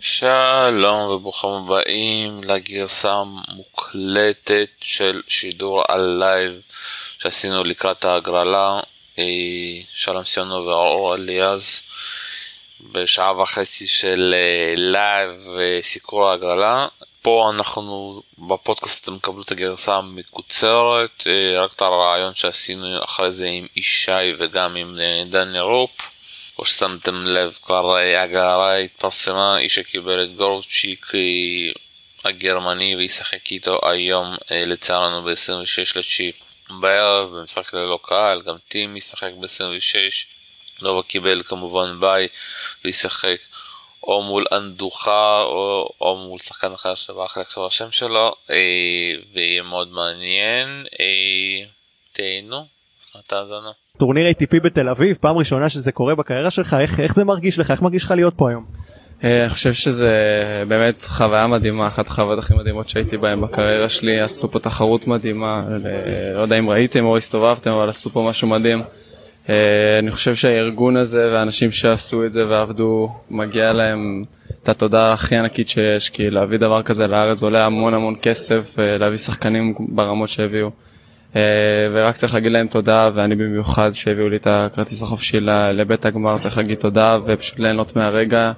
שלום וברוכים הבאים לגרסה המוקלטת של שידור הלייב שעשינו לקראת ההגרלה. אה, שלום סיונו ואור אליעז בשעה וחצי של אה, לייב וסיקור ההגרלה. פה אנחנו בפודקאסט אתם מקבלים את הגרסה המקוצרת, אה, רק את הראיון שעשינו אחרי זה עם ישי וגם עם דני רופ. כמו ששמתם לב כבר הגרלה התפרסמה, איש שקיבל את גורצ'יק הגרמני וישחק איתו היום לצערנו ב-26 לתשיעי בערב במשחק ללא קהל, גם טים ישחק ב-26, נובה קיבל כמובן ביי וישחק או מול אנדוחה או, או מול שחקן אחר שברח לי עכשיו השם שלו ויהיה מאוד מעניין, תהנו, מבחינת האזנה. טורניר ATP בתל אביב פעם ראשונה שזה קורה בקריירה שלך איך איך זה מרגיש לך איך מרגיש לך להיות פה היום. אני חושב שזה באמת חוויה מדהימה אחת החוויות הכי מדהימות שהייתי בהן בקריירה שלי עשו פה תחרות מדהימה לא יודע אם ראיתם או הסתובבתם אבל עשו פה משהו מדהים. אני חושב שהארגון הזה והאנשים שעשו את זה ועבדו מגיע להם את התודה הכי ענקית שיש כי להביא דבר כזה לארץ עולה המון המון כסף להביא שחקנים ברמות שהביאו. אה, ורק צריך להגיד להם תודה ואני במיוחד שהביאו לי את הכרטיס החופשי לבית הגמר צריך להגיד תודה ופשוט ליהנות מהרגע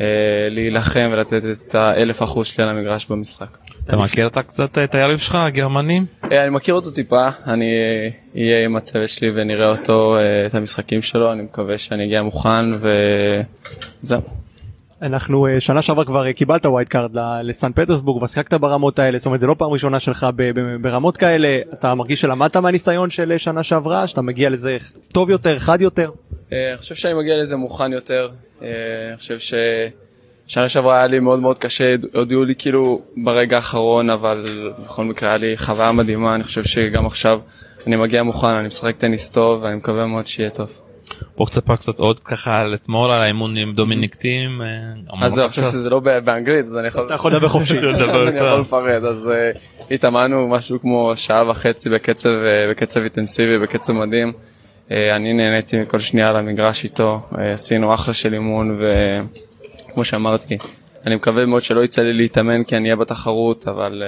אה, להילחם ולתת את האלף אחוז שלי על המגרש במשחק. אתה מכיר אתה קצת את היריב שלך הגרמנים? אה, אני מכיר אותו טיפה אני אהיה עם הצוות שלי ונראה אותו את המשחקים שלו אני מקווה שאני אגיע מוכן וזהו. אנחנו שנה שעברה כבר קיבלת wild card לסן פטרסבורג ושיחקת ברמות האלה זאת אומרת זה לא פעם ראשונה שלך ברמות כאלה אתה מרגיש שלמדת מהניסיון של שנה שעברה שאתה מגיע לזה טוב יותר חד יותר. אני חושב שאני מגיע לזה מוכן יותר אני חושב ששנה שעברה היה לי מאוד מאוד קשה הודיעו לי כאילו ברגע האחרון אבל בכל מקרה היה לי חוויה מדהימה אני חושב שגם עכשיו אני מגיע מוכן אני משחק טניס טוב ואני מקווה מאוד שיהיה טוב. בוא תספר קצת עוד ככה על אתמול על האימון עם דומיניק טים. אז זהו, עכשיו שזה לא באנגלית אז אני יכול אתה יכול לדבר חופשי. אני יכול לפרט אז התאמנו משהו כמו שעה וחצי בקצב בקצב אינטנסיבי בקצב מדהים. אני נהניתי מכל שנייה על המגרש איתו עשינו אחלה של אימון וכמו שאמרתי אני מקווה מאוד שלא יצא לי להתאמן כי אני אהיה בתחרות אבל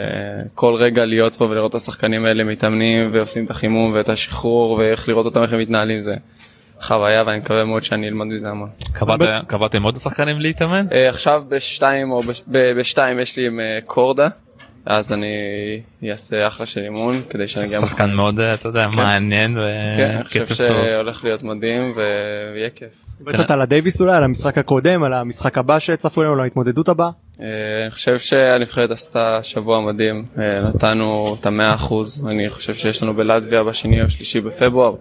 כל רגע להיות פה ולראות את השחקנים האלה מתאמנים ועושים את החימום ואת השחרור ואיך לראות אותם איך הם מתנהלים זה חוויה ואני מקווה מאוד שאני אלמד מזה המון. קבעתם עוד שחקנים להתאמן? עכשיו בשתיים או בשתיים יש לי עם קורדה אז אני אעשה אחלה של אימון כדי שאני גם שחקן מאוד אתה יודע מעניין אני חושב שהולך להיות מדהים ויהיה כיף. קצת על הדייוויס אולי על המשחק הקודם על המשחק הבא שצפוי לנו להתמודדות הבאה. אני חושב שהנבחרת עשתה שבוע מדהים נתנו את המאה אחוז אני חושב שיש לנו בלטביה בשני או שלישי בפברואר.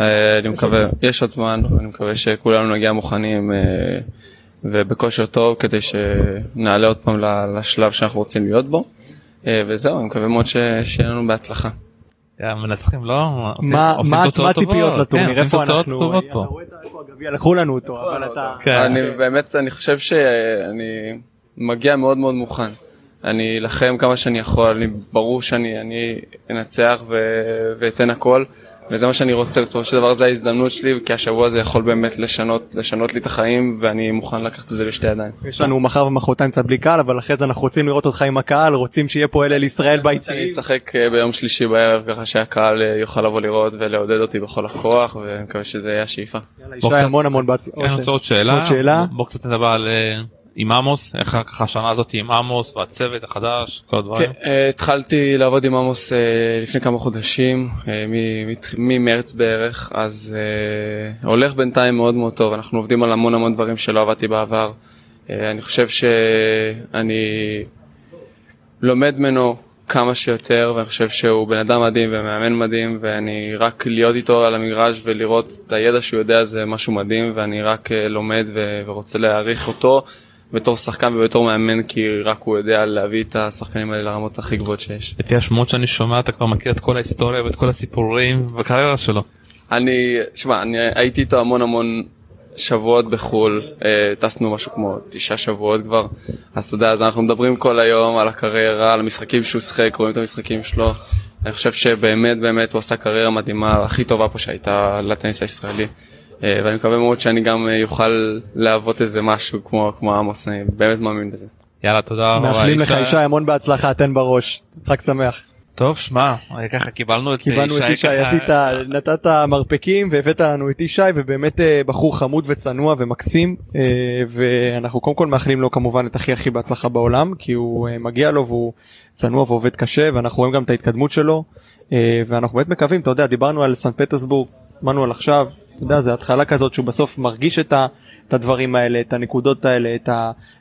אני מקווה יש עוד זמן אני מקווה שכולנו נגיע מוכנים ובכושר טוב כדי שנעלה עוד פעם לשלב שאנחנו רוצים להיות בו וזהו אני מקווה מאוד שיהיה לנו בהצלחה. מנצחים לא? מה הציפיות לטורניר איפה אנחנו? לקחו לנו אותו אבל אתה אני באמת אני חושב שאני מגיע מאוד מאוד מוכן. אני אלחם כמה שאני יכול אני ברור שאני אני אנצח ואתן הכל. וזה מה שאני רוצה בסופו של דבר זה ההזדמנות שלי כי השבוע הזה יכול באמת לשנות לשנות לי את החיים ואני מוכן לקחת את זה בשתי ידיים. יש לנו מחר ומחרתיים קצת בלי קהל אבל אחרי זה אנחנו רוצים לראות אותך עם הקהל רוצים שיהיה פה אלה לישראל ביציעים. אני אשחק ביום שלישי בערב ככה שהקהל יוכל לבוא לראות ולעודד אותי בכל הכוח ואני מקווה שזה יהיה השאיפה. המון המון בהצלחה. אני רוצה עוד שאלה בוא קצת נדבר על עם עמוס איך ככה השנה הזאת עם עמוס והצוות החדש כל הדברים. התחלתי לעבוד עם עמוס לפני כמה חודשים ממרץ בערך אז הולך בינתיים מאוד מאוד טוב אנחנו עובדים על המון המון דברים שלא עבדתי בעבר. אני חושב שאני לומד ממנו כמה שיותר ואני חושב שהוא בן אדם מדהים ומאמן מדהים ואני רק להיות איתו על המגרש ולראות את הידע שהוא יודע זה משהו מדהים ואני רק לומד ורוצה להעריך אותו בתור שחקן ובתור מאמן כי רק הוא יודע להביא את השחקנים האלה לרמות הכי גבוהות שיש. לפי השמועות שאני שומע אתה כבר מכיר את כל ההיסטוריה ואת כל הסיפורים בקריירה שלו. אני, שמע, אני הייתי איתו המון המון שבועות בחו"ל, טסנו משהו כמו תשעה שבועות כבר, אז אתה יודע, אז אנחנו מדברים כל היום על הקריירה, על המשחקים שהוא שיחק, רואים את המשחקים שלו. אני חושב שבאמת באמת הוא עשה קריירה מדהימה, הכי טובה פה שהייתה לטניס הישראלי. אה, ואני מקווה מאוד שאני גם אה, יוכל להוות איזה משהו כמו כמו עמוס, אני באמת מאמין בזה. יאללה תודה רבה. מאחלים לך ישי. ישי המון בהצלחה תן בראש חג שמח. טוב שמע ככה קיבלנו את קיבלנו את ישי ככה- עשית נתת מרפקים והבאת לנו את ישי ובאמת אה, בחור חמוד וצנוע ומקסים אה, ואנחנו קודם כל מאחלים לו כמובן את הכי הכי בהצלחה בעולם כי הוא אה, מגיע לו והוא צנוע ועובד קשה ואנחנו רואים גם את ההתקדמות שלו אה, ואנחנו באמת מקווים אתה יודע דיברנו על סן פטרסבורג אמרנו על עכשיו אתה יודע זה התחלה כזאת שהוא בסוף מרגיש את, ה, את הדברים האלה את הנקודות האלה את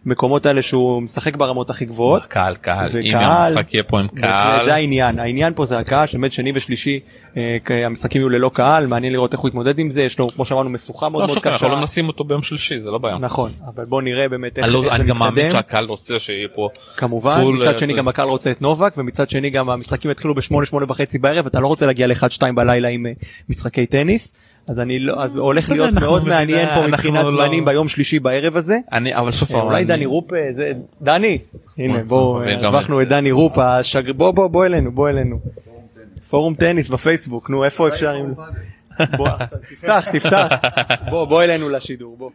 המקומות האלה שהוא משחק ברמות הכי גבוהות. קהל קהל אם וקהל, המשחק יהיה פה עם קהל. זה העניין העניין פה זה הקהל שבאמת שני ושלישי אה, המשחקים יהיו ללא קהל מעניין לראות איך הוא יתמודד עם זה יש לו כמו שאמרנו משוכה מאוד לא מאוד שוקר, קשה. אנחנו לא נשים אותו ביום שלישי זה לא בעיה. נכון אבל בוא נראה באמת איך אני לא- איך זה גם מאמין מתקדם שהקהל רוצה שיהיה פה. כמובן פול, מצד אה, שני גם הקהל רוצה את נובק ומצד שני גם המשחקים יתחילו בשמונה שמונה וחצי בערב אתה לא רוצה להגיע לאחד שתיים בלילה עם אה, משחקי טניס אז אני לא אז הולך להיות מאוד מעניין פה אנחנו מבחינת לא- זמנים ביום שלישי בערב הזה. אני אבל שוב אה, פעם, אולי דני רופ אה, זה דני הנה בוא, בוא בוא, אה, הרווחנו את דני רופ השגר בוא בוא בוא אלינו בוא אלינו. פורום טניס בפייסבוק נו איפה אפשר תפתח תפתח בוא בוא אלינו לשידור בוא.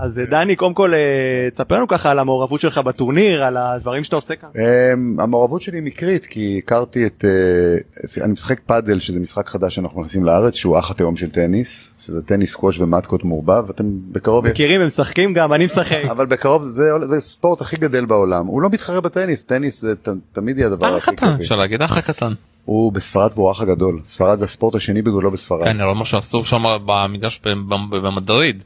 אז אה, דני קודם כל אה, תספר לנו ככה על המעורבות שלך בטורניר על הדברים שאתה עושה כאן. Um, המעורבות שלי מקרית כי הכרתי את uh, אני משחק פאדל שזה משחק חדש שאנחנו מכניסים לארץ שהוא אח התאום של טניס שזה טניס סקווש ומטקות מעורבב אתם בקרוב מכירים ומשחקים גם אני משחק. אבל בקרוב זה זה ספורט הכי גדל בעולם הוא לא מתחרה בטניס טניס זה ת, תמיד יהיה הדבר אח הכי קטן כיפי אפשר להגיד אח הקטן. הוא בספרד והוא האח הגדול ספרד זה הספורט השני בגודלו בספרד. כן, אני רואה מה שעשו שם במגרש במדריד.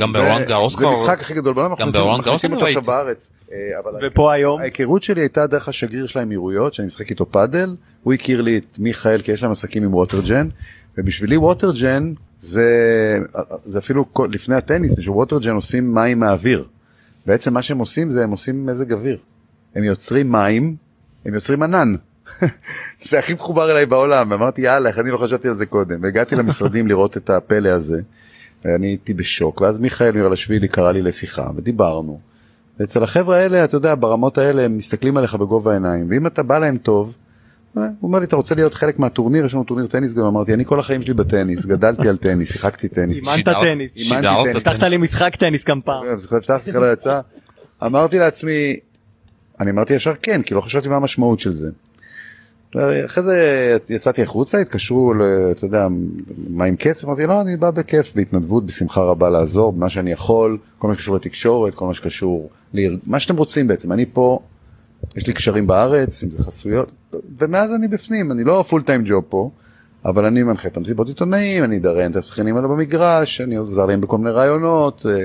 גם זה- ברולאן גארוס זה כבר- המשחק הכי גדול בעולם, אנחנו גם מכניסים- אותו עכשיו. בארץ. אה, אבל ופה היום ההיכרות שלי הייתה דרך השגריר של האמירויות שאני משחק איתו פאדל הוא הכיר לי את מיכאל כי יש להם עסקים עם ווטרג'ן ובשבילי ווטרג'ן זה זה אפילו לפני הטניס שווטרג'ן עושים מים מהאוויר. בעצם מה שהם עושים זה הם עושים מזג אוויר. הם יוצרים מים הם יוצרים ענן. זה הכי מחובר אליי בעולם אמרתי יאללה איך אני לא חשבתי על זה קודם והגעתי למשרדים לראות את הפלא הזה. ואני הייתי בשוק ואז מיכאל מירלשווילי קרא לי לשיחה ודיברנו. ואצל החבר'ה האלה אתה יודע ברמות האלה הם מסתכלים עליך בגובה העיניים ואם אתה בא להם טוב. אה, הוא אומר לי אתה רוצה להיות חלק מהטורניר יש לנו טורניר טניס גם אמרתי אני כל החיים שלי בטניס גדלתי על טניס שיחקתי טניס. אימנת טניס. אימנתי שידרת טניס. הבטחת לי משחק טניס גם פעם. אז הבטחתי לך לא יצא. אמרתי לעצמי אני אמרתי ישר כן כי לא חשבתי מה המשמעות של זה. אחרי זה יצאתי החוצה התקשרו אתה יודע מה עם כסף אמרתי לא אני בא בכיף בהתנדבות בשמחה רבה לעזור במה שאני יכול כל מה שקשור לתקשורת כל מה שקשור לאר... מה שאתם רוצים בעצם אני פה יש לי קשרים בארץ אם זה חסויות ומאז אני בפנים אני לא full time job פה. אבל אני מנחה את המסיבות עיתונאים, אני אראיין את השחקנים האלה במגרש, אני עוזר להם בכל מיני רעיונות, אה,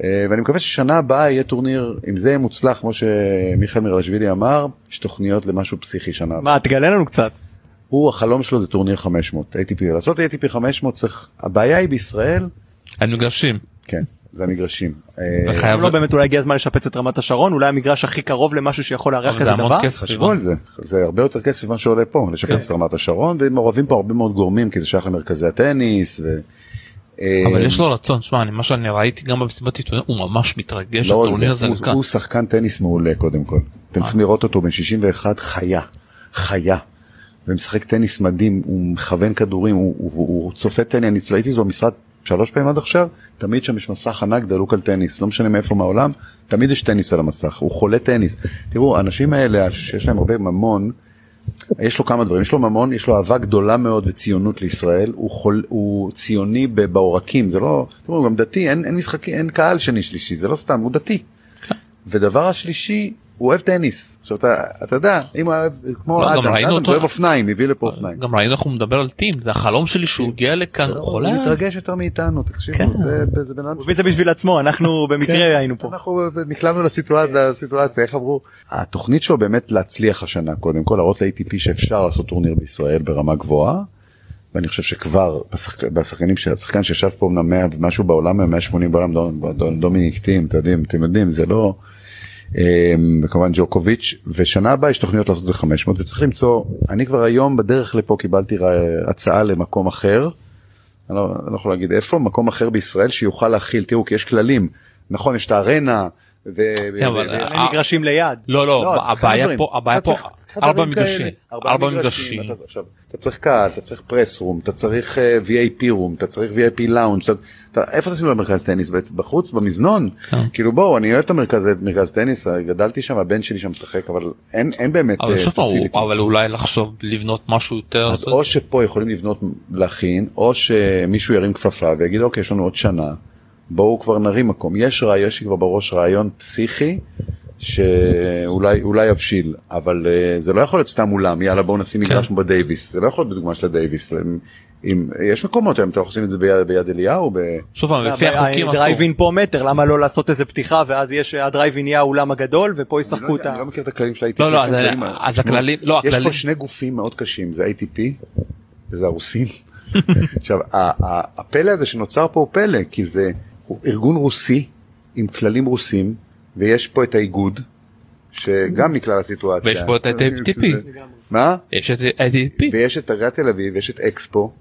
ואני מקווה ששנה הבאה יהיה טורניר, אם זה יהיה מוצלח, כמו שמיכאל מירלשווילי אמר, יש תוכניות למשהו פסיכי שנה הבאה. מה תגלה לנו קצת. הוא, החלום שלו זה טורניר 500, ATP, לעשות ATP 500 צריך, הבעיה היא בישראל, על מגרשים. כן, זה המגרשים. אה, וחייב- לא באמת אולי הגיע הזמן לשפץ את רמת השרון אולי המגרש הכי קרוב למשהו שיכול לארח כזה דבר. חשבו על זה, זה הרבה יותר כסף ממה שעולה פה, לשפץ את רמת השרון, ומעורבים פה הרבה מאוד גורמים, כי זה שייך למרכזי הטניס. אה, אבל יש לו רצון, שמע, מה שאני ראיתי גם במסיבת עיתונאים, הוא ממש מתרגש, לא הטורניר הזה הוא, לקראת. הוא שחקן טניס מעולה קודם כל. אתם צריכים לראות אותו בן 61 חיה, חיה. ומשחק טניס מדהים, הוא מכוון כדורים, הוא, הוא, הוא, הוא צופה טניס, אני הייתי איתו במשרד שלוש פעמים עד עכשיו, תמיד שם יש מסך ענק דלוק על טניס, לא משנה מאיפה מהעולם, תמיד יש טניס על המסך, הוא חולה טניס. תראו, האנשים האלה שיש להם הרבה ממון, יש לו כמה דברים, יש לו ממון, יש לו אהבה גדולה מאוד וציונות לישראל, הוא, חול, הוא ציוני בעורקים, זה לא, תראו, הוא גם דתי, אין, אין משחקים, אין קהל שני שלישי, זה לא סתם, הוא דתי. ודבר השלישי, הוא אוהב טניס. עכשיו אתה, אתה יודע, אם הוא אוהב, כמו לא, אדם, אדם אותו- אוהב אופניים, הביא לפה אופניים. גם ראינו איך הוא מדבר על טים, זה החלום שלי שהוא הגיע לכאן, הוא חולה. הוא מתרגש יותר מאיתנו, כן. תקשיבו, זה, זה בן אדם הוא הביא את זה בשביל עצמו אנחנו במקרה היינו פה. אנחנו נקלענו לסיטואציה, לסיטואציה, איך אמרו? התוכנית שלו באמת להצליח השנה, קודם כל להראות ל-ATP שאפשר לעשות טורניר בישראל ברמה גבוהה. ואני חושב שכבר בשחק- בשחקנים של השחקן שישב פה אמנם 100 ומשהו בעולם 180 בעולם דו- דו- דומיניק טים אתם יודעים אתם יודעים זה לא וכמובן ג'וקוביץ' ושנה הבאה יש תוכניות לעשות את זה 500 וצריך למצוא אני כבר היום בדרך לפה קיבלתי הצעה למקום אחר. אני לא, אני לא יכול להגיד איפה מקום אחר בישראל שיוכל להכיל תראו כי יש כללים נכון יש את הארנה ו- כן, אה, ליד. לא לא, לא, צריך הבעיה. פה הבעיה אתה פה ארבע מגרשים, ארבע מגרשים. אתה- עכשיו, אתה צריך קהל, אתה צריך פרס רום, אתה צריך אה, VIP רום, אתה צריך VIP לאונג', איפה תשים במרכז טניס? בחוץ, במזנון? כן. כאילו בואו, אני אוהב את המרכז מרכז טניס, גדלתי שם, הבן שלי שם משחק, אבל אין אין באמת אה. אבל אולי לחשוב לבנות משהו יותר. אז או שפה יכולים לבנות להכין, או שמישהו ירים כפפה ויגיד אוקיי יש לנו עוד שנה, בואו כבר נרים מקום. יש רעיון, יש לי כבר בראש רעיון פסיכי שאולי אולי יבשיל, אבל uh, זה לא יכול להיות סתם אולם, יאללה בואו נשים מגרש כמו בדייוויס, זה לא יכול להיות בדוגמה של הדייוויס. אם, אם, יש מקומות היום, אתם עושים את זה ביד, ביד אליהו, ב... שוב פעם, לפי החוקים אסור. דרייבין פה מטר למה לא לעשות איזה פתיחה ואז יש הדרייבין יהיה האולם הגדול ופה לא ישחקו את ה... אני לא מכיר את הכללים של ה-ATP. לא, לא, אז- הכללים- לא, יש הכללים- פה שני גופים מאוד קשים, זה ATP וזה הרוסים. עכשיו, הפלא הזה שנוצר פה הוא פלא, כי זה הוא ארגון רוסי עם כללים רוסים, ויש פה את האיגוד, שגם נקלע לסיטואציה. ויש פה את ה-ATP. מה? יש את ADP. ויש את עיריית תל אביב, יש את אקספו,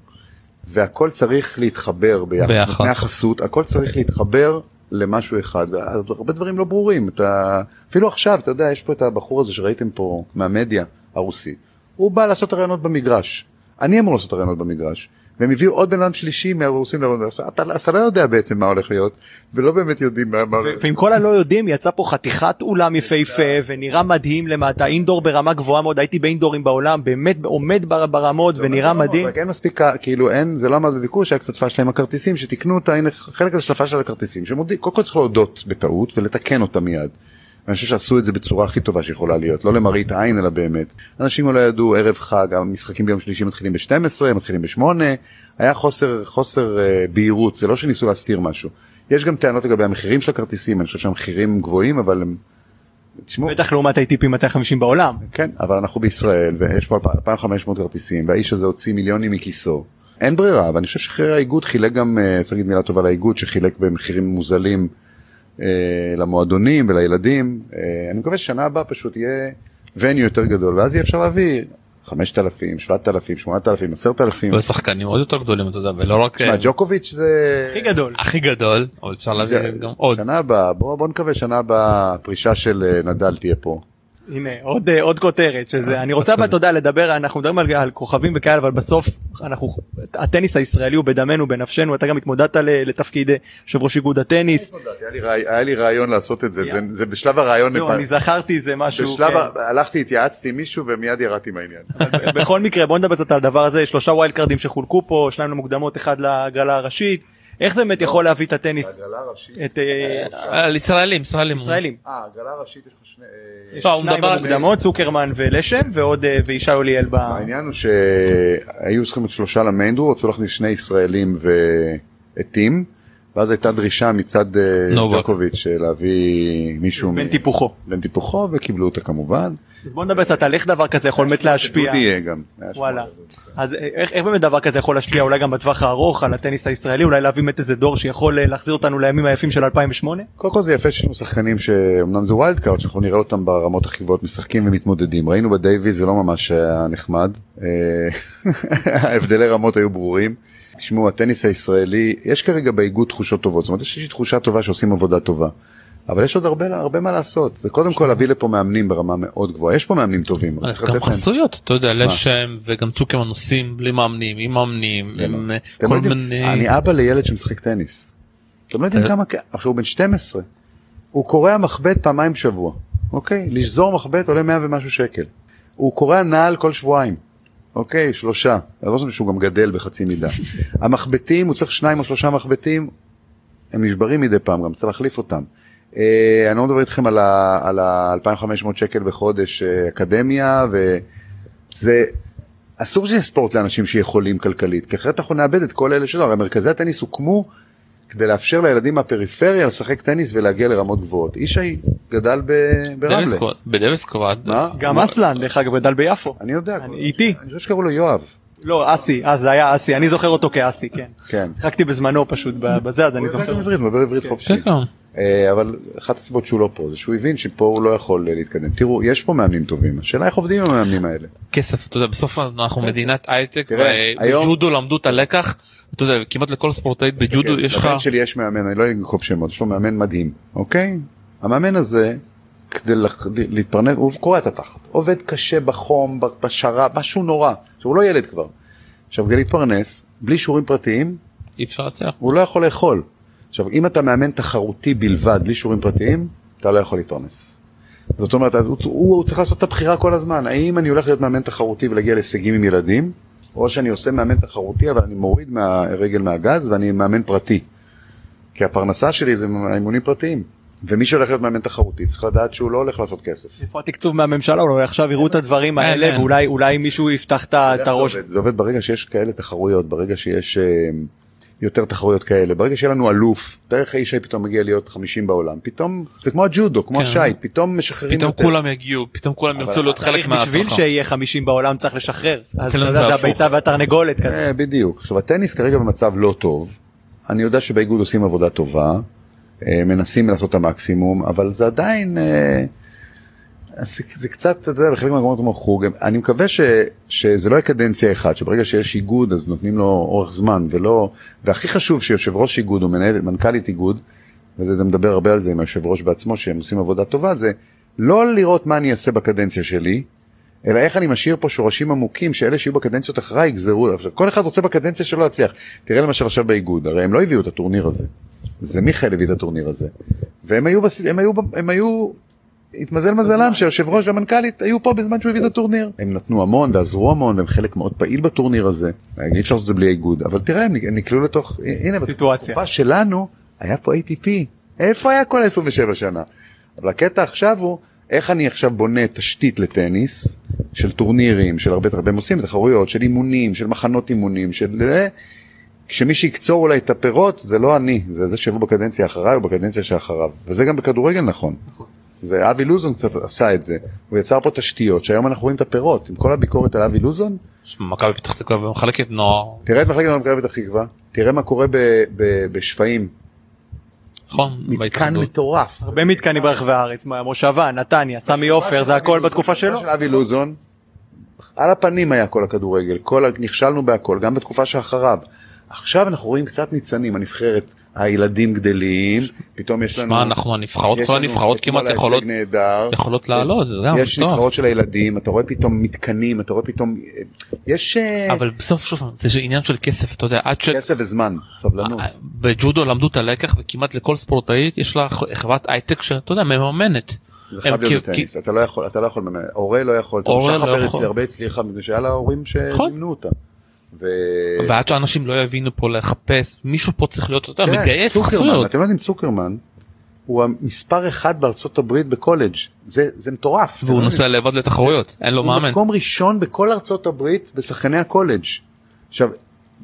והכל צריך להתחבר ביחד. ביחד. החסות, הכל צריך להתחבר למשהו אחד, והרבה דברים לא ברורים. אתה, אפילו עכשיו, אתה יודע, יש פה את הבחור הזה שראיתם פה מהמדיה הרוסי, הוא בא לעשות הרעיונות במגרש. אני אמור לעשות הרעיונות במגרש. והם הביאו עוד בן אדם שלישי מהרוסים אז אתה, אתה לא יודע בעצם מה הולך להיות, ולא באמת יודעים מה... מה... ועם כל הלא יודעים יצא פה חתיכת אולם יפהפה ונראה מדהים למטה אינדור ברמה גבוהה מאוד הייתי באינדורים בעולם באמת עומד בר- ברמות ונראה מדהים. רק אין מספיק, כאילו אין, זה לא עמד בביקוש, היה קצת פשלה עם הכרטיסים, שתיקנו אותה, הנה חלק הזה של הפשלה לכרטיסים, שמודיע, קודם כל צריך להודות בטעות ולתקן אותה מיד. אני חושב שעשו את זה בצורה הכי טובה שיכולה להיות, לא למראית עין אלא באמת. אנשים לא ידעו, ערב חג, המשחקים ביום שלישי מתחילים ב-12, מתחילים ב-8, היה חוסר, חוסר אה, בהירות, זה לא שניסו להסתיר משהו. יש גם טענות לגבי המחירים של הכרטיסים, אני חושב שהמחירים גבוהים, אבל הם... תשמעו, בטח לעומת ATP 250 בעולם. כן, אבל אנחנו בישראל ויש פה 2,500 כרטיסים והאיש הזה הוציא מיליונים מכיסו. אין ברירה, ואני חושב שהאיגוד חילק גם, אה, צריך להגיד מילה טובה לאיגוד שחילק במחירים מוזלים למועדונים ולילדים. אה, אני מקווה ששנה הבאה פשוט יהיה וניו יותר גדול ואז יהיה אפשר להביא 5,000, 7,000, 8,000, 10,000. ושחקנים עוד יותר גדולים אתה יודע ולא רק תשמע, אה, ג'וקוביץ' זה... הכי גדול. הכי גדול אבל אפשר להביא גם עוד. שנה הבאה, בוא בוא נקווה שנה הבאה הפרישה של אה, נדל תהיה פה. הנה עוד אה, עוד כותרת שזה אני רוצה יודע לדבר אנחנו מדברים על, על כוכבים וכאלה אבל בסוף אנחנו הטניס הישראלי הוא בדמנו בנפשנו אתה גם התמודדת ל- לתפקיד אה, יושב ראש איגוד הטניס. היה לי רעיון לעשות את זה, זה- זה בשלב הרעיון. זהו, אני זכרתי זה משהו. בשלב, כן. ה- הלכתי התייעצתי עם מישהו ומיד ירדתי מהעניין. בכל מקרה בוא נדבר קצת על הדבר הזה שלושה wild card ים שחולקו פה שניים למוקדמות אחד להגרלה הראשית איך זה באמת יכול להביא את הטניס הגרלה הראשית. את אה, על ישראלים ישראלים. ישראלים. אה, הגרלה הראשית יש לך שני... אה, יש לא, שניים במוקדמות צוקרמן ולשם ועוד אה, וישי אוליאל ב... העניין הוא שהיו צריכים להיות שלושה למיינדור, רצו להכניס שני ישראלים ועטים, ואז הייתה דרישה מצד אה, נובק. ג'וקוביץ' אה, להביא מישהו בן טיפוחו. בן טיפוחו וקיבלו אותה כמובן. בוא נדבר קצת על איך דבר כזה יכול באמת להשפיע. דודי יהיה גם. היה שמונה. וואלה. אז אה, איך, איך באמת דבר כזה יכול להשפיע אולי גם בטווח הארוך על הטניס הישראלי אולי להביא באמת איזה דור שיכול אה, להחזיר אותנו לימים היפים של 2008? קודם כל זה יפה שיש לנו שחקנים שאומנם זה wild card שאנחנו נראה אותם ברמות הכי גבוהות משחקים ומתמודדים ראינו בדייוויס זה לא ממש היה נחמד אה, ההבדלי רמות היו ברורים. תשמעו הטניס הישראלי יש כרגע באיגוד תחושות טובות זאת אומרת יש לי תחושה טובה שעושים עבודה טובה. אבל יש עוד הרבה הרבה מה לעשות זה קודם כל להביא לפה מאמנים ברמה מאוד גבוהה יש פה מאמנים טובים. אז גם חסויות אתה יודע לשם וגם צוקרמן עושים בלי מאמנים עם מאמנים עם אה, אתם כל לא יודעים, מיני. אני אבא לילד שמשחק טניס. אתם לא יודעים אה. כמה, עכשיו הוא בן 12. הוא קורע מחבט פעמיים בשבוע, אוקיי? לשזור מחבט עולה 100 ומשהו שקל. הוא קורע נעל כל שבועיים, אוקיי? שלושה. אני לא חושב שהוא גם גדל בחצי מידה. המחבטים, הוא צריך שניים או שלושה מחבטים, הם נשברים מדי פעם, גם צריך להחליף אותם. אה, אני לא מדבר איתכם על ה- על ה-2500 שקל בחודש אה, אקדמיה, וזה אסור שיהיה ספורט לאנשים שיכולים כלכלית, כי אחרת אנחנו נאבד את כל אלה שלא, הרי מרכזי הטניס הוקמו כדי לאפשר לילדים מהפריפריה לשחק טניס ולהגיע לרמות גבוהות. ישי גדל ב- ברמלה. דוויס קאפ- בדוויס קאפ. מה? גם אסלן דרך אגב גדל ביפו. אני יודע. איתי. אני חושב שקראו לו יואב. לא אסי אז זה היה אסי אני זוכר אותו כאסי כן. כן. שיחקתי בזמנו פשוט בזה אז אני זוכר. הוא מדבר עברית חופשי. כן, כן. אה, אבל אחת הסיבות שהוא לא פה זה שהוא הבין שפה הוא לא יכול אה, להתקדם. תראו, יש פה מאמנים טובים, השאלה איך עובדים עם המאמנים האלה. כסף אתה יודע בסוף אנחנו מדינת הייטק ובג'ודו למדו את הלקח אתה יודע כמעט לכל ספורטאית בג'ודו יש לך לבן שלי יש מאמן, אני לא אנקוב שמות, יש לו מאמן מדהים, אוקיי? המאמן הזה, כדי להתפרנס, הוא קורע את התחת, עובד קשה בחום, ב- בשר"פ, משהו נורא. עכשיו הוא לא ילד כבר. עכשיו כדי להתפרנס, בלי שיעורים פרטיים, אי אפשר להצליח. הוא לא יכול לאכול. עכשיו אם אתה מאמן תחרותי בלבד, בלי שיעורים פרטיים, אתה לא יכול להתפרנס. זאת אומרת, אז הוא, הוא, הוא צריך לעשות את הבחירה כל הזמן, האם אני הולך להיות מאמן תחרותי ולהגיע להישגים עם ילדים, או שאני עושה מאמן תחרותי אבל אני מוריד מהרגל מהגז ואני מאמן פרטי. כי הפרנסה שלי זה אימונים פרטיים. ומי שהולך להיות מאמן תחרותי צריך לדעת שהוא לא הולך לעשות כסף. איפה התקצוב מהממשלה אולי עכשיו יראו את הדברים האלה. ואולי אולי מישהו יפתח את זה הראש. זה עובד ברגע שיש כאלה תחרויות, ברגע שיש אה, יותר תחרויות כאלה, ברגע שיהיה לנו אלוף, דרך האיש פתאום מגיע להיות 50 בעולם, פתאום זה כמו הג'ודו, כמו כן. השייט, פתאום משחררים פתאום יותר. כולם יגיעו, פתאום כולם ירצו להיות חלק צריך בשביל. שיהיה 50 בעולם צריך לשחרר. אז אתה אצלנו יודע, זה. הביצה והתרנגולת כזה. אה, בדיוק. עכשיו הטניס כרגע במצב לא טוב, אני יודע שבאיגוד עושים עבודה טובה, אה, מנסים לעשות את המקסימום, אבל זה עדיין, אה, זה, קצת, אתה יודע, בחלק מהמקומות כמו חוג, אני מקווה ש, שזה לא יהיה קדנציה אחת, שברגע שיש איגוד אז נותנים לו אורך זמן, ולא, והכי חשוב שיושב ראש איגוד או מנהל, מנכ"לית איגוד, וזה אתה מדבר הרבה על זה עם היושב ראש בעצמו, שהם עושים עבודה טובה, זה לא לראות מה אני אעשה בקדנציה שלי, אלא איך אני משאיר פה שורשים עמוקים שאלה שיהיו בקדנציות אחריי יגזרו, כל אחד רוצה בקדנציה שלו להצליח. תראה למשל עכשיו באיגוד, הרי הם לא הביאו את הטורניר הזה. זה מיכאל הביא את הטורניר הזה. והם היו, בס... הם היו, הם היו, התמזל מזלם שהיושב ראש והמנכ"לית היו פה בזמן שהוא הביא את הטורניר. הם נתנו המון ועזרו המון והם חלק מאוד פעיל בטורניר הזה. אי אפשר לעשות את זה בלי האיגוד, אבל תראה הם נקלעו לתוך, הנה, סיטואציה. בתקופה שלנו היה פה ATP. איפה היה כל ה-27 שנה? אבל הקטע עכשיו הוא איך אני עכשיו בונה תשתית לטניס של טורנירים של הרבה הרבה עושים תחרויות של אימונים של מחנות אימונים של אה, כשמי שיקצור אולי את הפירות זה לא אני זה זה שיבוא בקדנציה אחריי או בקדנציה שאחריו וזה גם בכדורגל נכון. זה אבי לוזון קצת עשה את זה הוא יצר פה תשתיות שהיום אנחנו רואים את הפירות עם כל הביקורת על אבי לוזון מכבי פתח תקווה ומחלקת נוער, תראה את מחלקת מכבי פתח תקווה תראה מה קורה בשפיים נכון? מתקן. מטורף. הרבה מתקנים ברחבי הארץ, מה, מושבה, נתניה, סמי עופר, זה הכל בתקופה שלו. של אבי לוזון, על הפנים היה כל הכדורגל, כל, נכשלנו בהכל, גם בתקופה שאחריו. עכשיו אנחנו רואים קצת ניצנים, הנבחרת, הילדים גדלים, פתאום יש לנו... שמע, אנחנו הנבחרות, כל הנבחרות כמעט יכולות נהדר. יכולות לעלות, זה גם יש. נבחרות של הילדים, אתה רואה פתאום מתקנים, אתה רואה פתאום... יש אה, אבל בסוף שוב זה עניין של כסף אתה יודע עד ש... כסף וזמן, סבלנות. בג'ודו למדו את הלקח וכמעט לכל ספורטאית יש לה חברת הייטק שאתה יודע מממנת. זה חייב להיות בטניס, אתה לא יכול, אתה לא יכול. הורה לא יכול, אתה לא פרץ יכול. הרבה הצליחה מפני שהיה לה הורים נכון. שמימנו אותה. ו... ועד שאנשים לא יבינו פה לחפש מישהו פה צריך להיות יודע, כן, מגייס חסויות. אתם יודעים צוקרמן הוא המספר אחד בארצות הברית בקולג' זה זה מטורף. והוא נוסע לבד לתחרויות אין לו יודעים. הוא מאמן. מקום ראשון בכל ארצות הברית בשחקני הקולג'. עכשיו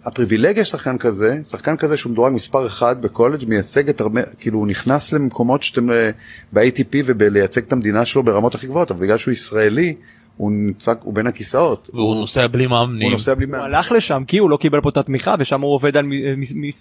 הפריבילגיה של שחקן כזה שחקן כזה שהוא מדורג מספר אחד בקולג' מייצג את הרבה כאילו הוא נכנס למקומות שאתם אה, ב-ATP ובלייצג את המדינה שלו ברמות הכי גבוהות אבל בגלל שהוא ישראלי הוא נדפק הוא בין הכיסאות. והוא נוסע בלי הוא מאמנים. נוסע בלי הוא מאמן. הלך לשם כי הוא לא קיבל פה את התמיכה ושם הוא עובד על מ-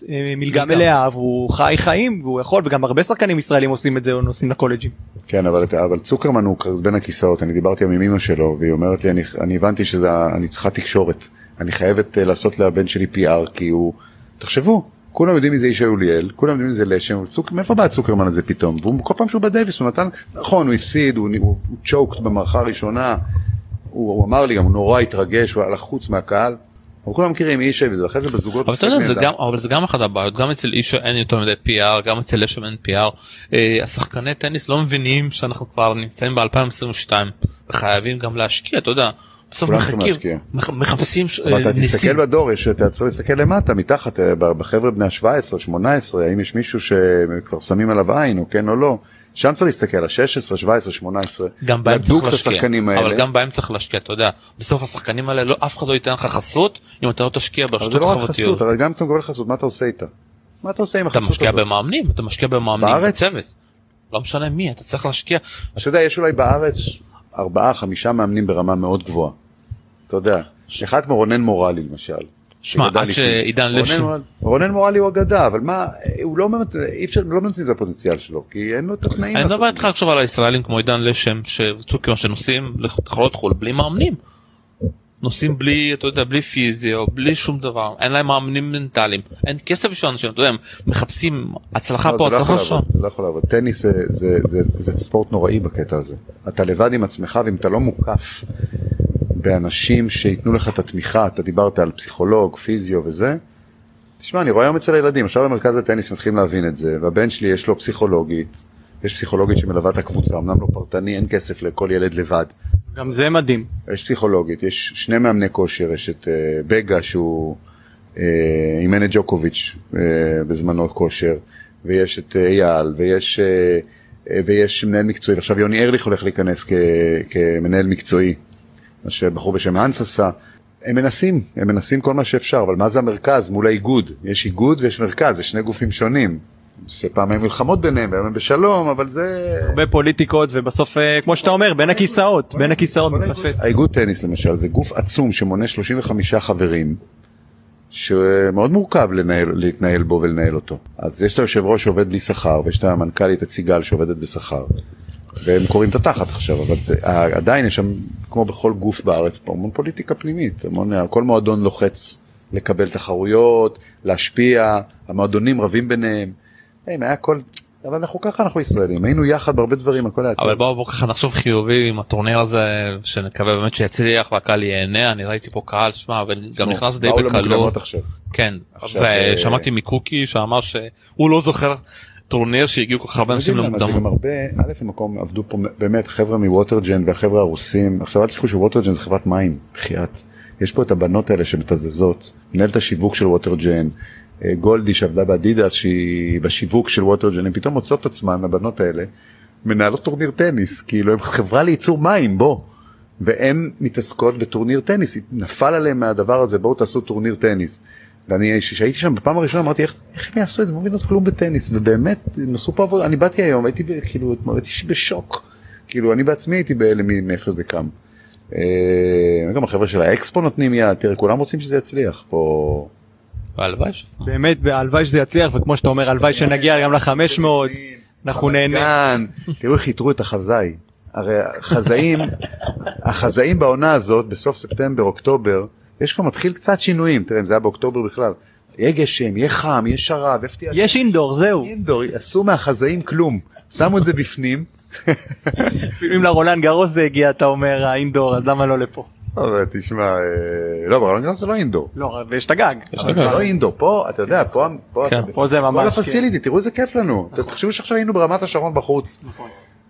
אה, מלגה מלאה והוא חי חיים והוא יכול וגם הרבה שחקנים ישראלים עושים את זה נוסעים לקולג'ים. כן אבל, אתה- אבל צוקרמן הוא בין הכיסאות אני דיברתי עם אמא שלו והיא אומרת לי אני, אני הבנתי שזה ה- אני צריכה תקשורת אני חייבת אה, לעשות לבן שלי PR כי הוא תחשבו כולם יודעים מי זה ישי אוליאל כולם יודעים מי זה לשם צוק, מאיפה בא הצוקרמן הזה פתאום והוא כל פעם שהוא בדייוויס הוא נתן נכון הוא הפסיד הוא, הוא, הוא צ'וקט במערכה הראשונה הוא, הוא אמר לי גם הוא נורא התרגש הוא היה לחוץ מהקהל. אבל כולם מכירים ישי וזה אחרי זה בזוגות אבל אתה יודע זה. גם אבל זה גם אחת הבעיות גם אצל איש אין יותר מדי PR גם אצל לשם אין PR. אה, השחקני טניס לא מבינים שאנחנו כבר נמצאים ב2022 וחייבים גם להשקיע אתה יודע. בסוף מחכים מחפשים ש- אבל אתה אה, תסתכל ניסים. בדור, אתה צריך להסתכל למטה, מתחת, אה, בחבר'ה בני ה-17, 18, האם יש מישהו שכבר שמים עליו עין, או כן או לא. שם צריך להסתכל, ה-16, 17, 18. גם בהם צריך להשקיע, אבל. גם בהם צריך להשקיע, אתה יודע, בסוף השחקנים האלה לא אף אחד לא ייתן לך חסות אם אתה לא תשקיע אבל זה ברשתות לא רק החברתיות. חסות, הרי גם אם אתה מקבל חסות, מה אתה עושה איתה? מה אתה עושה עם אתה החסות משקיע הזאת? במאמנים, אתה משקיע במאמנים, בארץ? לא משנה מי, אתה צריך להשקיע. אתה יודע, יש אולי בארץ ארבעה, חמישה מאמנים ברמה מאוד גבוהה. אתה יודע, אחד כמו רונן מורלי למשל. שמע, עד. שעידן רונן לשם, רונן מורלי הוא אגדה, אבל מה, הוא לא ממצ... אי אפשר, לא מנצלים את הפוטנציאל שלו, כי אין לו את התנאים. אני מדבר את איתך. עכשיו על הישראלים כמו עידן לשם, שצוקר שנוסעים לתחרות חו"ל בלי מאמנים. נוסעים בלי אתה יודע בלי פיזיו בלי שום דבר אין להם מאמנים מנטליים אין כסף בשביל אנשים אתה יודע מחפשים הצלחה לא, פה לא הצלחה שם. לעבוד, זה לא יכול לעבוד. טניס זה, זה, זה, זה ספורט נוראי בקטע הזה. אתה לבד עם עצמך ואם אתה לא מוקף באנשים שייתנו לך את התמיכה, אתה דיברת על פסיכולוג, פיזיו וזה, תשמע, אני רואה היום אצל הילדים, עכשיו במרכז הטניס מתחילים להבין את זה, והבן שלי יש לו פסיכולוגית, יש פסיכולוגית שמלווה את הקבוצה, אמנם לא פרטני, אין כסף לכל ילד לבד. גם זה מדהים. יש פסיכולוגית, יש שני מאמני כושר, יש את uh, בגה שהוא uh, אימן את ג'וקוביץ' uh, בזמנו כושר, ויש את אה, אייל, ויש, uh, ויש מנהל מקצועי, ועכשיו יוני ארליך הולך להיכנס כ, כמנהל מקצועי, מה שבחור בשם האנס עשה. הם מנסים, הם מנסים כל מה שאפשר, אבל מה זה המרכז מול האיגוד? יש איגוד ויש מרכז, זה שני גופים שונים. שפעם היו מלחמות ביניהם, והיום הם בשלום, אבל זה... הרבה פוליטיקות ובסוף אה, כמו שאתה אומר בין הכיסאות בין הכיסאות מפספס. האיגוד טניס למשל זה גוף עצום שמונה 35 חברים שמאוד מורכב לנהל, להתנהל בו ולנהל אותו. אז יש את היושב ראש שעובד בלי שכר ויש את המנכ"לית את סיגל שעובדת בשכר. והם קוראים את התחת עכשיו אבל זה עדיין יש שם כמו בכל גוף בארץ פה המון פוליטיקה פנימית המון, כל מועדון לוחץ לקבל תחרויות להשפיע המועדונים רבים ביניהם. הם היה הכל אבל אנחנו ככה אנחנו ישראלים היינו יחד בהרבה דברים הכל היה. אבל בואו בוא ככה נחשוב חיובי עם הטורניר הזה שנקווה באמת שיצליח והקהל ייהנה אני ראיתי פה קהל שמע וגם נכנס די בקלות עכשיו. כן עכשיו, אה, ושמעתי מקוקי שאמר שהוא לא זוכר טורניר שהגיעו כל כך הרבה אנשים למה, זה גם. הרבה, א' במקום עבדו פה באמת חבר'ה מווטרג'ן והחבר'ה הרוסים, עכשיו אל תשכחו שווטרג'ן זה חברת מים, בחייאת. יש פה את הבנות האלה שמתזזות, מנהלת השיווק של Watergen, אה, גולדי שעבדה באדידס שהיא בשיווק של Watergen, הן פתאום מוצאות עצמן, הבנות האלה, מנהלות טורניר טניס, כאילו הן חברה לייצור מים, בוא. והן מתעסקות בטורניר טניס, נפל עליהם מהדבר הזה, בואו תעשו טורניר טניס. ואני, כשהייתי שם בפעם הראשונה אמרתי איך, איך הם יעשו את זה, הם לא מבינות כלום בטניס, ובאמת, הם עשו פה עבודה, אני באתי היום, הייתי כאילו, הייתי בשוק, כאילו אני בעצמי הייתי בהלם מאיך שזה קם. אה, גם החבר'ה של האקספו נותנים יד, תראה, כולם רוצים שזה יצליח פה. והלוואי ש- באמת הלוואי שזה יצליח וכמו שאתה אומר הלוואי שנגיע גם ל-500 אנחנו נהנה. תראו איך איתרו את החזאי. הרי החזאים, החזאים בעונה הזאת, בסוף ספטמבר, אוקטובר, יש כבר מתחיל קצת שינויים, תראה, אם זה היה באוקטובר בכלל. יהיה גשם, יהיה חם, יהיה שרב, איפה תהיה... יש אינדור זהו אינדור, עשו מהחזאים כלום, שמו את זה בפנים. אפילו אם לרולן גרוס זה הגיע אתה אומר האינדור אז למה לא לפה. אבל תשמע, אה, לא, ברולנד גרוס זה לא אינדור. לא ויש את הגג. אבל זה לא אינדור, פה, אתה יודע, פה, פה, כן, פה זה ממש, כל הפסיליטי, תראו איזה כיף לנו. תחשבו שעכשיו היינו ברמת השרון בחוץ.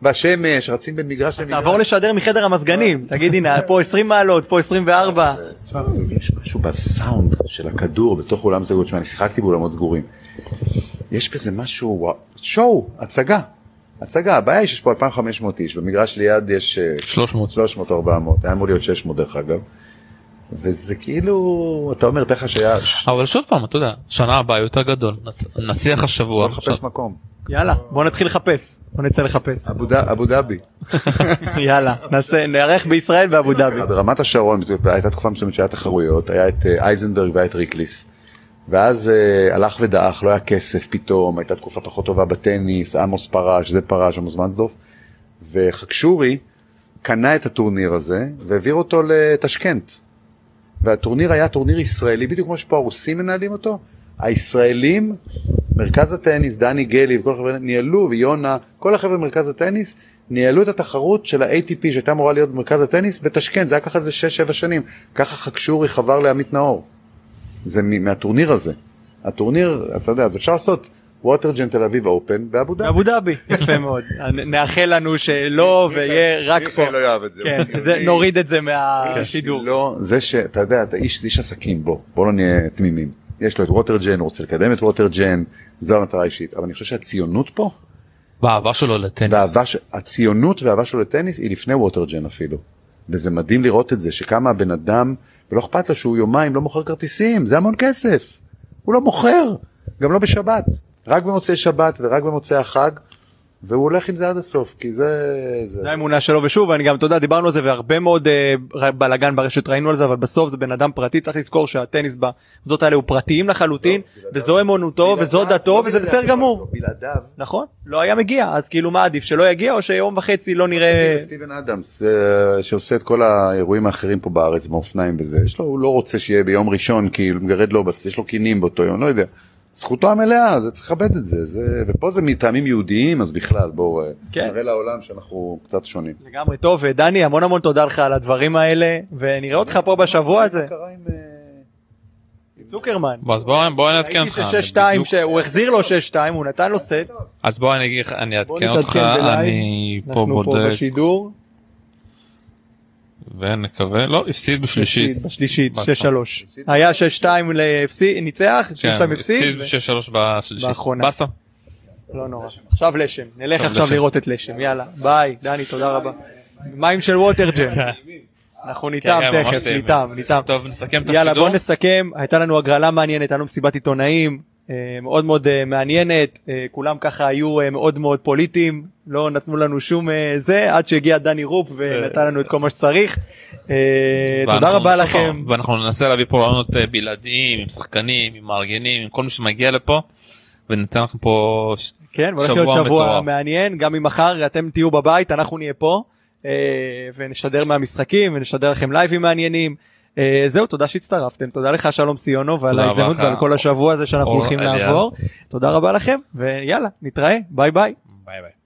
בשמש, רצים בין מגרש למגרש. תעבור לשדר מחדר המזגנים תגיד הנה פה 20 מעלות פה 24. תשמע, זה- יש משהו בסאונד של הכדור בתוך אולם סגור, תשמע, אני שיחקתי באולמות סגורים. יש בזה משהו, שואו, הצגה. הצגה, הבעיה היא שיש פה 2,500 איש, במגרש ליד יש אה, 300. 300 400, היה אמור להיות 600 דרך אגב. וזה כאילו, אתה אומר, לך שהיה, אבל שוב פעם אתה יודע שנה הבאה יותר גדול נצ- נצליח השבוע. בוא נחפש מקום. יאללה בוא נתחיל לחפש בוא נצא לחפש אבו ד- אבו דאבי. יאללה נעשה נארח בישראל באבו דאבי. ברמת השרון הייתה תקופה מסוימת שהיה תחרויות, היה את אה, אייזנברג והיה את ריקליס. ואז אה, הלך ודעך, לא היה כסף פתאום, הייתה תקופה פחות טובה בטניס, עמוס פרש, זה פרש, עמוס מנסדורף. וחקשורי קנה את הטורניר הזה והעביר אותו לטשקנט. והטורניר היה טורניר ישראלי, בדיוק כמו שפה הרוסים מנהלים אותו. הישראלים, מרכז הטניס, דני גלי וכל החבר'ה ניהלו, ויונה, כל החבר'ה במרכז הטניס, ניהלו את התחרות של ה-ATP שהייתה אמורה להיות במרכז הטניס בטשקנט, זה היה ככה איזה 6-7 שנים. ככה חקשורי חבר לעמית נאור. זה מהטורניר הזה. הטורניר, אז אתה יודע, אז אפשר לעשות Watergen תל אביב open באבו דאבי. באבו דאבי יפה מאוד נאחל לנו שלא ויהיה רק פה. מיכאל לא יאהב את זה. כן. נוריד את זה מהשידור. לא, זה שאתה יודע, אתה איש, זה איש עסקים, בוא, בוא לא נהיה תמימים. יש לו את Watergen, הוא רוצה לקדם את Watergen, זו המטרה האישית. אבל אני חושב שהציונות פה, באהבה שלו לטניס. והאהבה, הציונות והאהבה שלו לטניס היא לפני ווטרג'ן אפילו. וזה מדהים לראות את זה, שכמה הבן אדם, ולא אכפת לו שהוא יומיים לא מוכר כרטיסים, זה המון כסף. הוא לא מוכר, גם לא בשבת. רק במוצאי שבת ורק במוצאי החג, והוא הולך עם זה עד הסוף כי זה זה זה האמונה שלו ושוב אני גם אתה יודע דיברנו על זה והרבה מאוד אה, בלאגן ברשת ראינו על זה אבל בסוף זה בן אדם פרטי צריך לזכור שהטניס בקבוצות האלה הוא פרטיים לחלוטין וזו אמונותו וזו דתו וזה בסדר גמור בלעדיו. נכון לא היה מגיע אז כאילו מה עדיף שלא יגיע או שיום וחצי לא נראה סטיבן אדמס אה, שעושה את כל האירועים האחרים פה בארץ באופניים וזה יש לו הוא לא רוצה שיהיה ביום ראשון כי הוא מגרד לו בס- יש לו קינים באותו יום לא יודע. זכותו המלאה זה צריך לכבד את זה זה ופה זה מטעמים יהודיים אז בכלל בואו אה, כן. נראה לעולם שאנחנו קצת שונים. לגמרי טוב דני המון המון תודה לך על הדברים האלה ונראה אותך פה בשבוע הזה אה, צוקרמן. בוא, אז בוא בוא נעדכן ראיתי אותך. ש-6-2 בדיוק- שהוא החזיר לו 6-2 הוא נתן לו סט. אז בוא אני אני אעדכן אותך נתעדכן בלייב. אני פה אנחנו פה בודק בשידור. ונקווה לא הפסיד בשלישית. בשלישית באסה. 6-3. היה 6-2 ל-FC ניצח 6-2 כן, הפסיד. ו- 6-3 בשלישית. באחרונה. באסה. לא נורא. עכשיו לשם. נלך עכשיו. לראות את לשם יאללה ביי דני תודה רבה. מים של ווטרג'ם. אנחנו ניתם כן, ממש תכף. ניתם ניתם. טוב נסכם את יאללה השידור. בוא נסכם הייתה לנו הגרלה מעניינת הייתה לנו מסיבת עיתונאים מאוד מאוד אה, מעניינת אה, כולם ככה היו אה, מאוד מאוד פוליטיים לא נתנו לנו שום אה, זה עד שהגיע דני רופ ונתן לנו את כל מה שצריך. אה, תודה רבה לכם. ואנחנו ננסה להביא פה רעיונות אה, בלעדיים עם שחקנים עם מארגנים עם כל מי שמגיע לפה. וניתן לכם פה ש- כן, הולך שבוע להיות שבוע מטורף. מעניין גם אם מחר אתם תהיו בבית אנחנו נהיה פה אה, ונשדר מהמשחקים ונשדר לכם לייבים מעניינים. אה, זהו תודה שהצטרפתם תודה לך שלום סיונו ועל תודה רבה ההזדמנות. ועל כל השבוע הזה שאנחנו הולכים. לעבור. תודה רבה לכם ויאללה נתראה ביי ביי. ביי ביי.